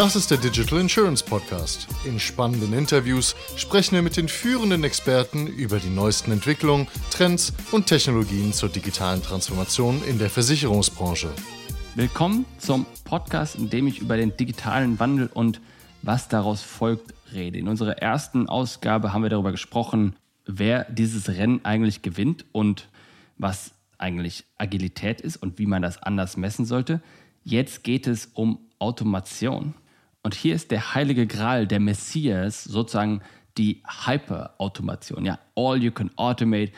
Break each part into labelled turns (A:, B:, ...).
A: Das ist der Digital Insurance Podcast. In spannenden Interviews sprechen wir mit den führenden Experten über die neuesten Entwicklungen, Trends und Technologien zur digitalen Transformation in der Versicherungsbranche.
B: Willkommen zum Podcast, in dem ich über den digitalen Wandel und was daraus folgt rede. In unserer ersten Ausgabe haben wir darüber gesprochen, wer dieses Rennen eigentlich gewinnt und was eigentlich Agilität ist und wie man das anders messen sollte. Jetzt geht es um Automation. Und hier ist der heilige Gral, der Messias, sozusagen die Hyper-Automation. Ja, all you can automate.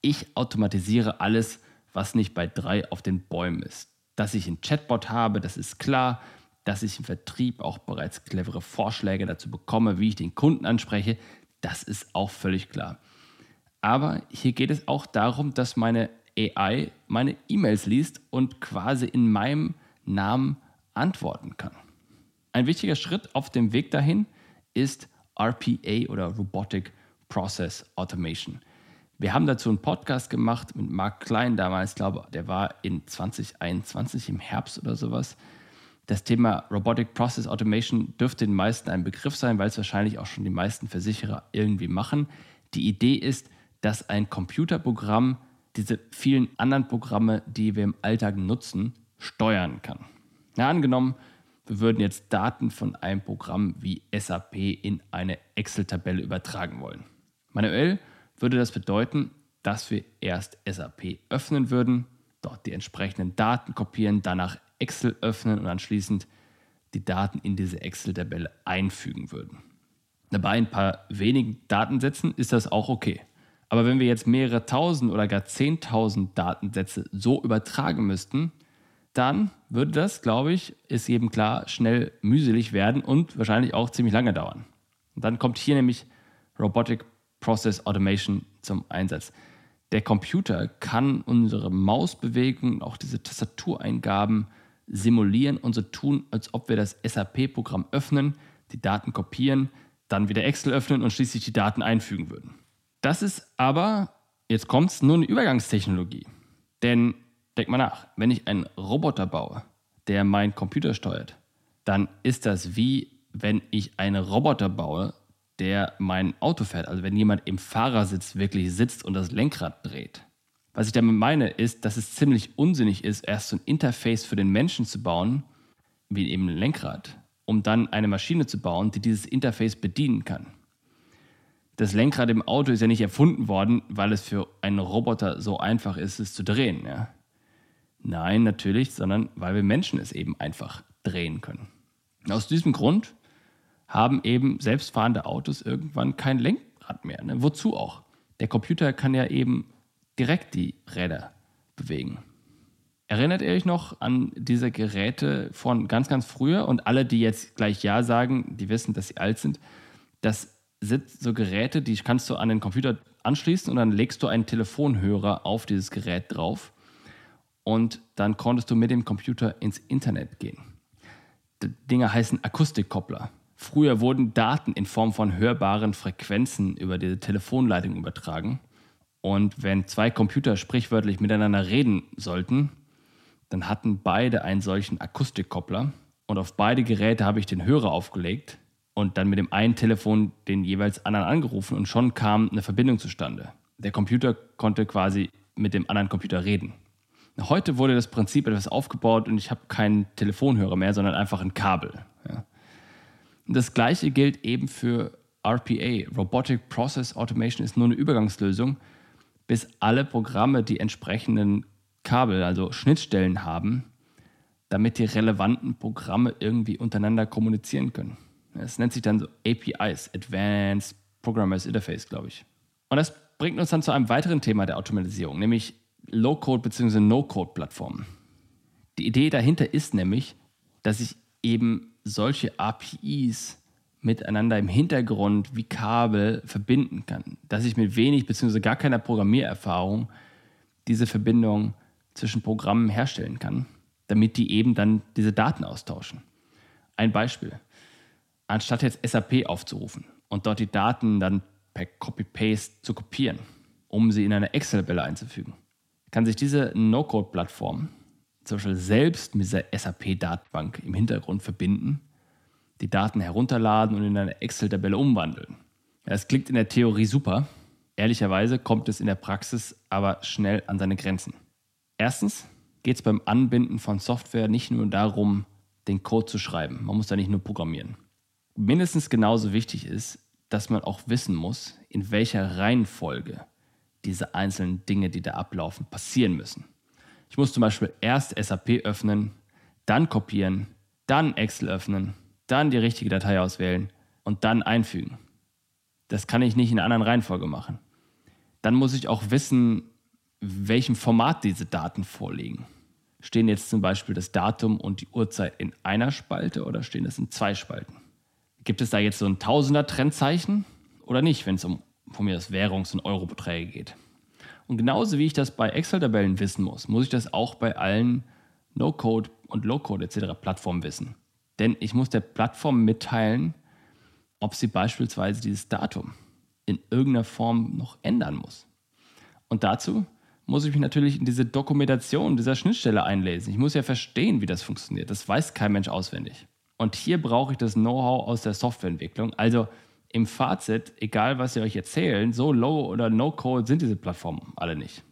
B: Ich automatisiere alles, was nicht bei drei auf den Bäumen ist. Dass ich einen Chatbot habe, das ist klar. Dass ich im Vertrieb auch bereits clevere Vorschläge dazu bekomme, wie ich den Kunden anspreche, das ist auch völlig klar. Aber hier geht es auch darum, dass meine AI meine E-Mails liest und quasi in meinem Namen antworten kann. Ein wichtiger Schritt auf dem Weg dahin ist RPA oder Robotic Process Automation. Wir haben dazu einen Podcast gemacht mit Mark Klein damals, glaube der war in 2021 im Herbst oder sowas. Das Thema Robotic Process Automation dürfte den meisten ein Begriff sein, weil es wahrscheinlich auch schon die meisten Versicherer irgendwie machen. Die Idee ist, dass ein Computerprogramm diese vielen anderen Programme, die wir im Alltag nutzen, steuern kann. Na, angenommen, würden jetzt Daten von einem Programm wie SAP in eine Excel-Tabelle übertragen wollen. Manuell würde das bedeuten, dass wir erst SAP öffnen würden, dort die entsprechenden Daten kopieren, danach Excel öffnen und anschließend die Daten in diese Excel-Tabelle einfügen würden. Bei ein paar wenigen Datensätzen ist das auch okay. Aber wenn wir jetzt mehrere tausend oder gar zehntausend Datensätze so übertragen müssten, dann würde das, glaube ich, ist jedem klar, schnell mühselig werden und wahrscheinlich auch ziemlich lange dauern. Und dann kommt hier nämlich Robotic Process Automation zum Einsatz. Der Computer kann unsere Mausbewegungen, auch diese Tastatureingaben simulieren und so tun, als ob wir das SAP-Programm öffnen, die Daten kopieren, dann wieder Excel öffnen und schließlich die Daten einfügen würden. Das ist aber, jetzt kommt es, nur eine Übergangstechnologie. Denn denk mal nach, wenn ich einen Roboter baue, der meinen Computer steuert, dann ist das wie wenn ich einen Roboter baue, der mein Auto fährt. Also wenn jemand im Fahrersitz wirklich sitzt und das Lenkrad dreht. Was ich damit meine, ist, dass es ziemlich unsinnig ist, erst so ein Interface für den Menschen zu bauen, wie eben ein Lenkrad, um dann eine Maschine zu bauen, die dieses Interface bedienen kann. Das Lenkrad im Auto ist ja nicht erfunden worden, weil es für einen Roboter so einfach ist, es zu drehen. Ja? Nein, natürlich, sondern weil wir Menschen es eben einfach drehen können. Aus diesem Grund haben eben selbstfahrende Autos irgendwann kein Lenkrad mehr. Ne? Wozu auch? Der Computer kann ja eben direkt die Räder bewegen. Erinnert ihr euch noch an diese Geräte von ganz, ganz früher? Und alle, die jetzt gleich Ja sagen, die wissen, dass sie alt sind. Das sind so Geräte, die kannst du an den Computer anschließen und dann legst du einen Telefonhörer auf dieses Gerät drauf. Und dann konntest du mit dem Computer ins Internet gehen. Die Dinger heißen Akustikkoppler. Früher wurden Daten in Form von hörbaren Frequenzen über diese Telefonleitung übertragen. Und wenn zwei Computer sprichwörtlich miteinander reden sollten, dann hatten beide einen solchen Akustikkoppler. Und auf beide Geräte habe ich den Hörer aufgelegt und dann mit dem einen Telefon den jeweils anderen angerufen und schon kam eine Verbindung zustande. Der Computer konnte quasi mit dem anderen Computer reden. Heute wurde das Prinzip etwas aufgebaut und ich habe keinen Telefonhörer mehr, sondern einfach ein Kabel. Ja. Das gleiche gilt eben für RPA. Robotic Process Automation ist nur eine Übergangslösung, bis alle Programme die entsprechenden Kabel, also Schnittstellen haben, damit die relevanten Programme irgendwie untereinander kommunizieren können. Das nennt sich dann so APIs, Advanced Programmers Interface, glaube ich. Und das bringt uns dann zu einem weiteren Thema der Automatisierung, nämlich Low-Code bzw. No-Code-Plattformen. Die Idee dahinter ist nämlich, dass ich eben solche APIs miteinander im Hintergrund wie Kabel verbinden kann. Dass ich mit wenig bzw. gar keiner Programmiererfahrung diese Verbindung zwischen Programmen herstellen kann, damit die eben dann diese Daten austauschen. Ein Beispiel. Anstatt jetzt SAP aufzurufen und dort die Daten dann per Copy-Paste zu kopieren, um sie in eine Excel-Tabelle einzufügen, kann sich diese No-Code-Plattform zum Beispiel selbst mit dieser SAP-Datenbank im Hintergrund verbinden die Daten herunterladen und in eine Excel-Tabelle umwandeln. Das klingt in der Theorie super. Ehrlicherweise kommt es in der Praxis aber schnell an seine Grenzen. Erstens geht es beim Anbinden von Software nicht nur darum, den Code zu schreiben. Man muss da nicht nur programmieren. Mindestens genauso wichtig ist, dass man auch wissen muss, in welcher Reihenfolge diese einzelnen Dinge, die da ablaufen, passieren müssen. Ich muss zum Beispiel erst SAP öffnen, dann kopieren, dann Excel öffnen, dann die richtige Datei auswählen und dann einfügen. Das kann ich nicht in einer anderen Reihenfolge machen. Dann muss ich auch wissen, welchem Format diese Daten vorliegen. Stehen jetzt zum Beispiel das Datum und die Uhrzeit in einer Spalte oder stehen das in zwei Spalten? Gibt es da jetzt so ein Tausender-Trendzeichen oder nicht, wenn es um von mir das Währungs- und Eurobeträge geht? Und genauso wie ich das bei Excel-Tabellen wissen muss, muss ich das auch bei allen No-Code und Low-Code etc. Plattformen wissen. Denn ich muss der Plattform mitteilen, ob sie beispielsweise dieses Datum in irgendeiner Form noch ändern muss. Und dazu muss ich mich natürlich in diese Dokumentation dieser Schnittstelle einlesen. Ich muss ja verstehen, wie das funktioniert. Das weiß kein Mensch auswendig. Und hier brauche ich das Know-how aus der Softwareentwicklung. Also im Fazit, egal was sie euch erzählen, so low oder no-code sind diese Plattformen alle nicht.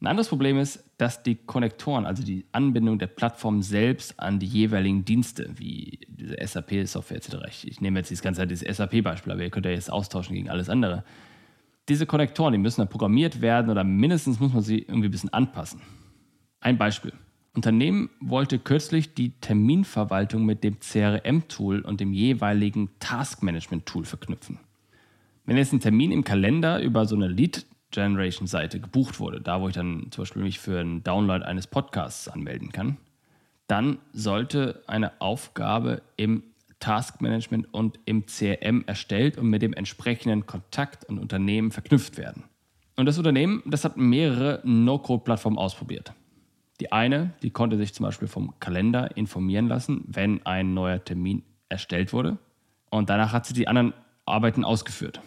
B: Ein anderes Problem ist, dass die Konnektoren, also die Anbindung der Plattform selbst an die jeweiligen Dienste, wie diese SAP-Software etc. Ich nehme jetzt das ganze dieses SAP-Beispiel, aber ihr könnt ja jetzt austauschen gegen alles andere. Diese Konnektoren, die müssen dann programmiert werden oder mindestens muss man sie irgendwie ein bisschen anpassen. Ein Beispiel. Unternehmen wollte kürzlich die Terminverwaltung mit dem CRM-Tool und dem jeweiligen Task-Management-Tool verknüpfen. Wenn jetzt ein Termin im Kalender über so eine Lead-Generation-Seite gebucht wurde, da wo ich dann zum Beispiel mich für einen Download eines Podcasts anmelden kann, dann sollte eine Aufgabe im Task-Management und im CRM erstellt und mit dem entsprechenden Kontakt und Unternehmen verknüpft werden. Und das Unternehmen, das hat mehrere No-Code-Plattformen ausprobiert. Die eine, die konnte sich zum Beispiel vom Kalender informieren lassen, wenn ein neuer Termin erstellt wurde. Und danach hat sie die anderen Arbeiten ausgeführt.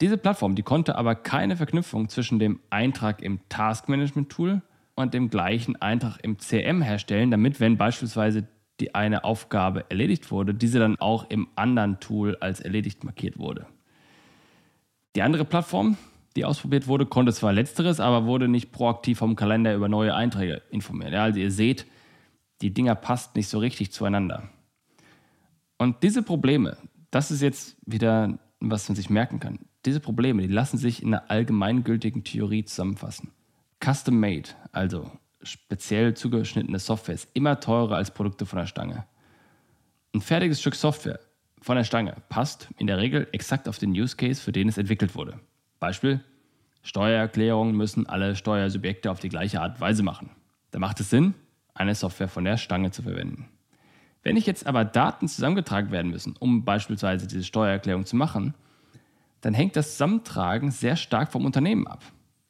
B: Diese Plattform, die konnte aber keine Verknüpfung zwischen dem Eintrag im Task Management Tool und dem gleichen Eintrag im CM herstellen, damit, wenn beispielsweise die eine Aufgabe erledigt wurde, diese dann auch im anderen Tool als erledigt markiert wurde. Die andere Plattform, die ausprobiert wurde, konnte zwar letzteres, aber wurde nicht proaktiv vom Kalender über neue Einträge informiert. Ja, also ihr seht, die Dinger passt nicht so richtig zueinander. Und diese Probleme, das ist jetzt wieder, was man sich merken kann. Diese Probleme, die lassen sich in einer allgemeingültigen Theorie zusammenfassen. Custom Made, also speziell zugeschnittene Software, ist immer teurer als Produkte von der Stange. Ein fertiges Stück Software von der Stange passt in der Regel exakt auf den Use Case, für den es entwickelt wurde. Beispiel, Steuererklärungen müssen alle Steuersubjekte auf die gleiche Art und Weise machen. Da macht es Sinn, eine Software von der Stange zu verwenden. Wenn ich jetzt aber Daten zusammengetragen werden müssen, um beispielsweise diese Steuererklärung zu machen, dann hängt das Zusammentragen sehr stark vom Unternehmen ab.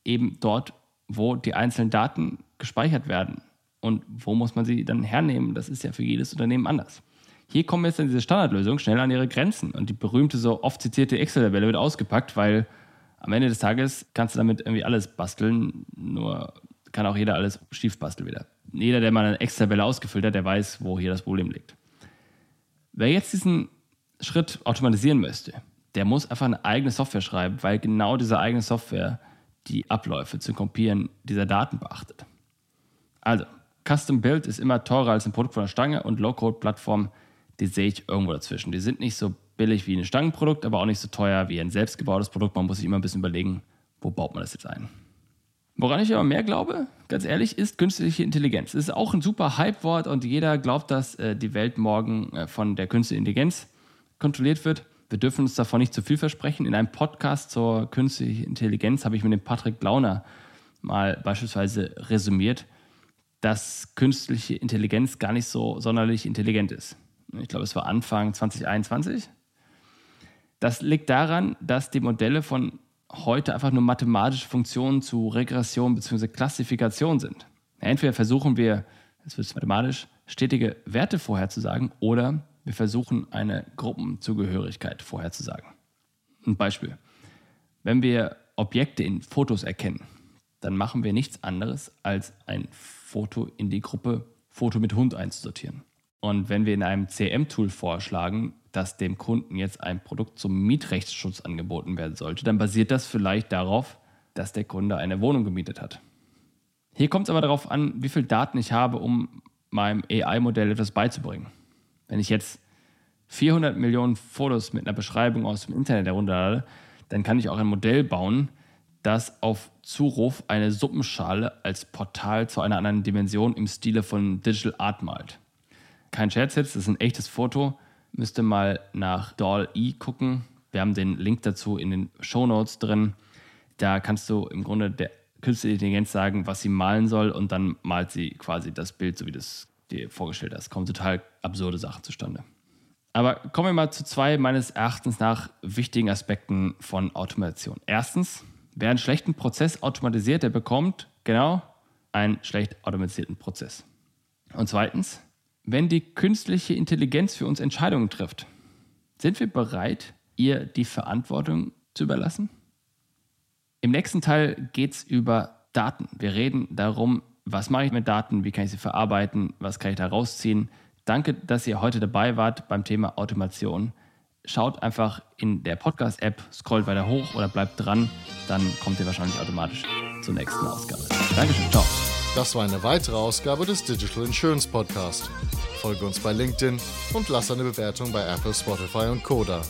B: Eben dort, wo die einzelnen Daten gespeichert werden. Und wo muss man sie dann hernehmen? Das ist ja für jedes Unternehmen anders. Hier kommen jetzt dann diese Standardlösungen schnell an ihre Grenzen. Und die berühmte, so oft zitierte Excel-Tabelle wird ausgepackt, weil am Ende des Tages kannst du damit irgendwie alles basteln, nur kann auch jeder alles schief basteln wieder. Jeder, der mal eine Excel-Tabelle ausgefüllt hat, der weiß, wo hier das Problem liegt. Wer jetzt diesen Schritt automatisieren möchte, der muss einfach eine eigene Software schreiben, weil genau diese eigene Software die Abläufe zum Kopieren dieser Daten beachtet. Also, Custom Build ist immer teurer als ein Produkt von der Stange und Low-Code-Plattformen, die sehe ich irgendwo dazwischen. Die sind nicht so billig wie ein Stangenprodukt, aber auch nicht so teuer wie ein selbstgebautes Produkt. Man muss sich immer ein bisschen überlegen, wo baut man das jetzt ein. Woran ich aber mehr glaube, ganz ehrlich, ist künstliche Intelligenz. Es ist auch ein super Hype-Wort und jeder glaubt, dass äh, die Welt morgen äh, von der künstlichen Intelligenz kontrolliert wird. Wir dürfen uns davon nicht zu viel versprechen. In einem Podcast zur künstlichen Intelligenz habe ich mit dem Patrick Glauner mal beispielsweise resümiert, dass künstliche Intelligenz gar nicht so sonderlich intelligent ist. Ich glaube, es war Anfang 2021. Das liegt daran, dass die Modelle von heute einfach nur mathematische Funktionen zu Regression bzw. Klassifikation sind. Entweder versuchen wir, es wird mathematisch, stetige Werte vorherzusagen oder wir versuchen eine Gruppenzugehörigkeit vorherzusagen. Ein Beispiel. Wenn wir Objekte in Fotos erkennen, dann machen wir nichts anderes, als ein Foto in die Gruppe Foto mit Hund einzusortieren. Und wenn wir in einem CM-Tool vorschlagen, dass dem Kunden jetzt ein Produkt zum Mietrechtsschutz angeboten werden sollte, dann basiert das vielleicht darauf, dass der Kunde eine Wohnung gemietet hat. Hier kommt es aber darauf an, wie viel Daten ich habe, um meinem AI-Modell etwas beizubringen. Wenn ich jetzt 400 Millionen Fotos mit einer Beschreibung aus dem Internet herunterlade, dann kann ich auch ein Modell bauen, das auf Zuruf eine Suppenschale als Portal zu einer anderen Dimension im Stile von Digital Art malt. Kein Scherz jetzt, das ist ein echtes Foto. Müsste mal nach Doll-E gucken. Wir haben den Link dazu in den Show Notes drin. Da kannst du im Grunde der künstliche Intelligenz sagen, was sie malen soll und dann malt sie quasi das Bild, so wie du es dir vorgestellt hast. Kommen total absurde Sachen zustande. Aber kommen wir mal zu zwei meines Erachtens nach wichtigen Aspekten von Automation. Erstens, wer einen schlechten Prozess automatisiert, der bekommt genau einen schlecht automatisierten Prozess. Und zweitens, wenn die künstliche Intelligenz für uns Entscheidungen trifft, sind wir bereit, ihr die Verantwortung zu überlassen? Im nächsten Teil geht es über Daten. Wir reden darum, was mache ich mit Daten, wie kann ich sie verarbeiten, was kann ich da rausziehen. Danke, dass ihr heute dabei wart beim Thema Automation. Schaut einfach in der Podcast-App, scrollt weiter hoch oder bleibt dran, dann kommt ihr wahrscheinlich automatisch zur nächsten Ausgabe. Dankeschön, ciao.
A: Das war eine weitere Ausgabe des Digital Insurance Podcast. Folge uns bei LinkedIn und lass eine Bewertung bei Apple, Spotify und Koda.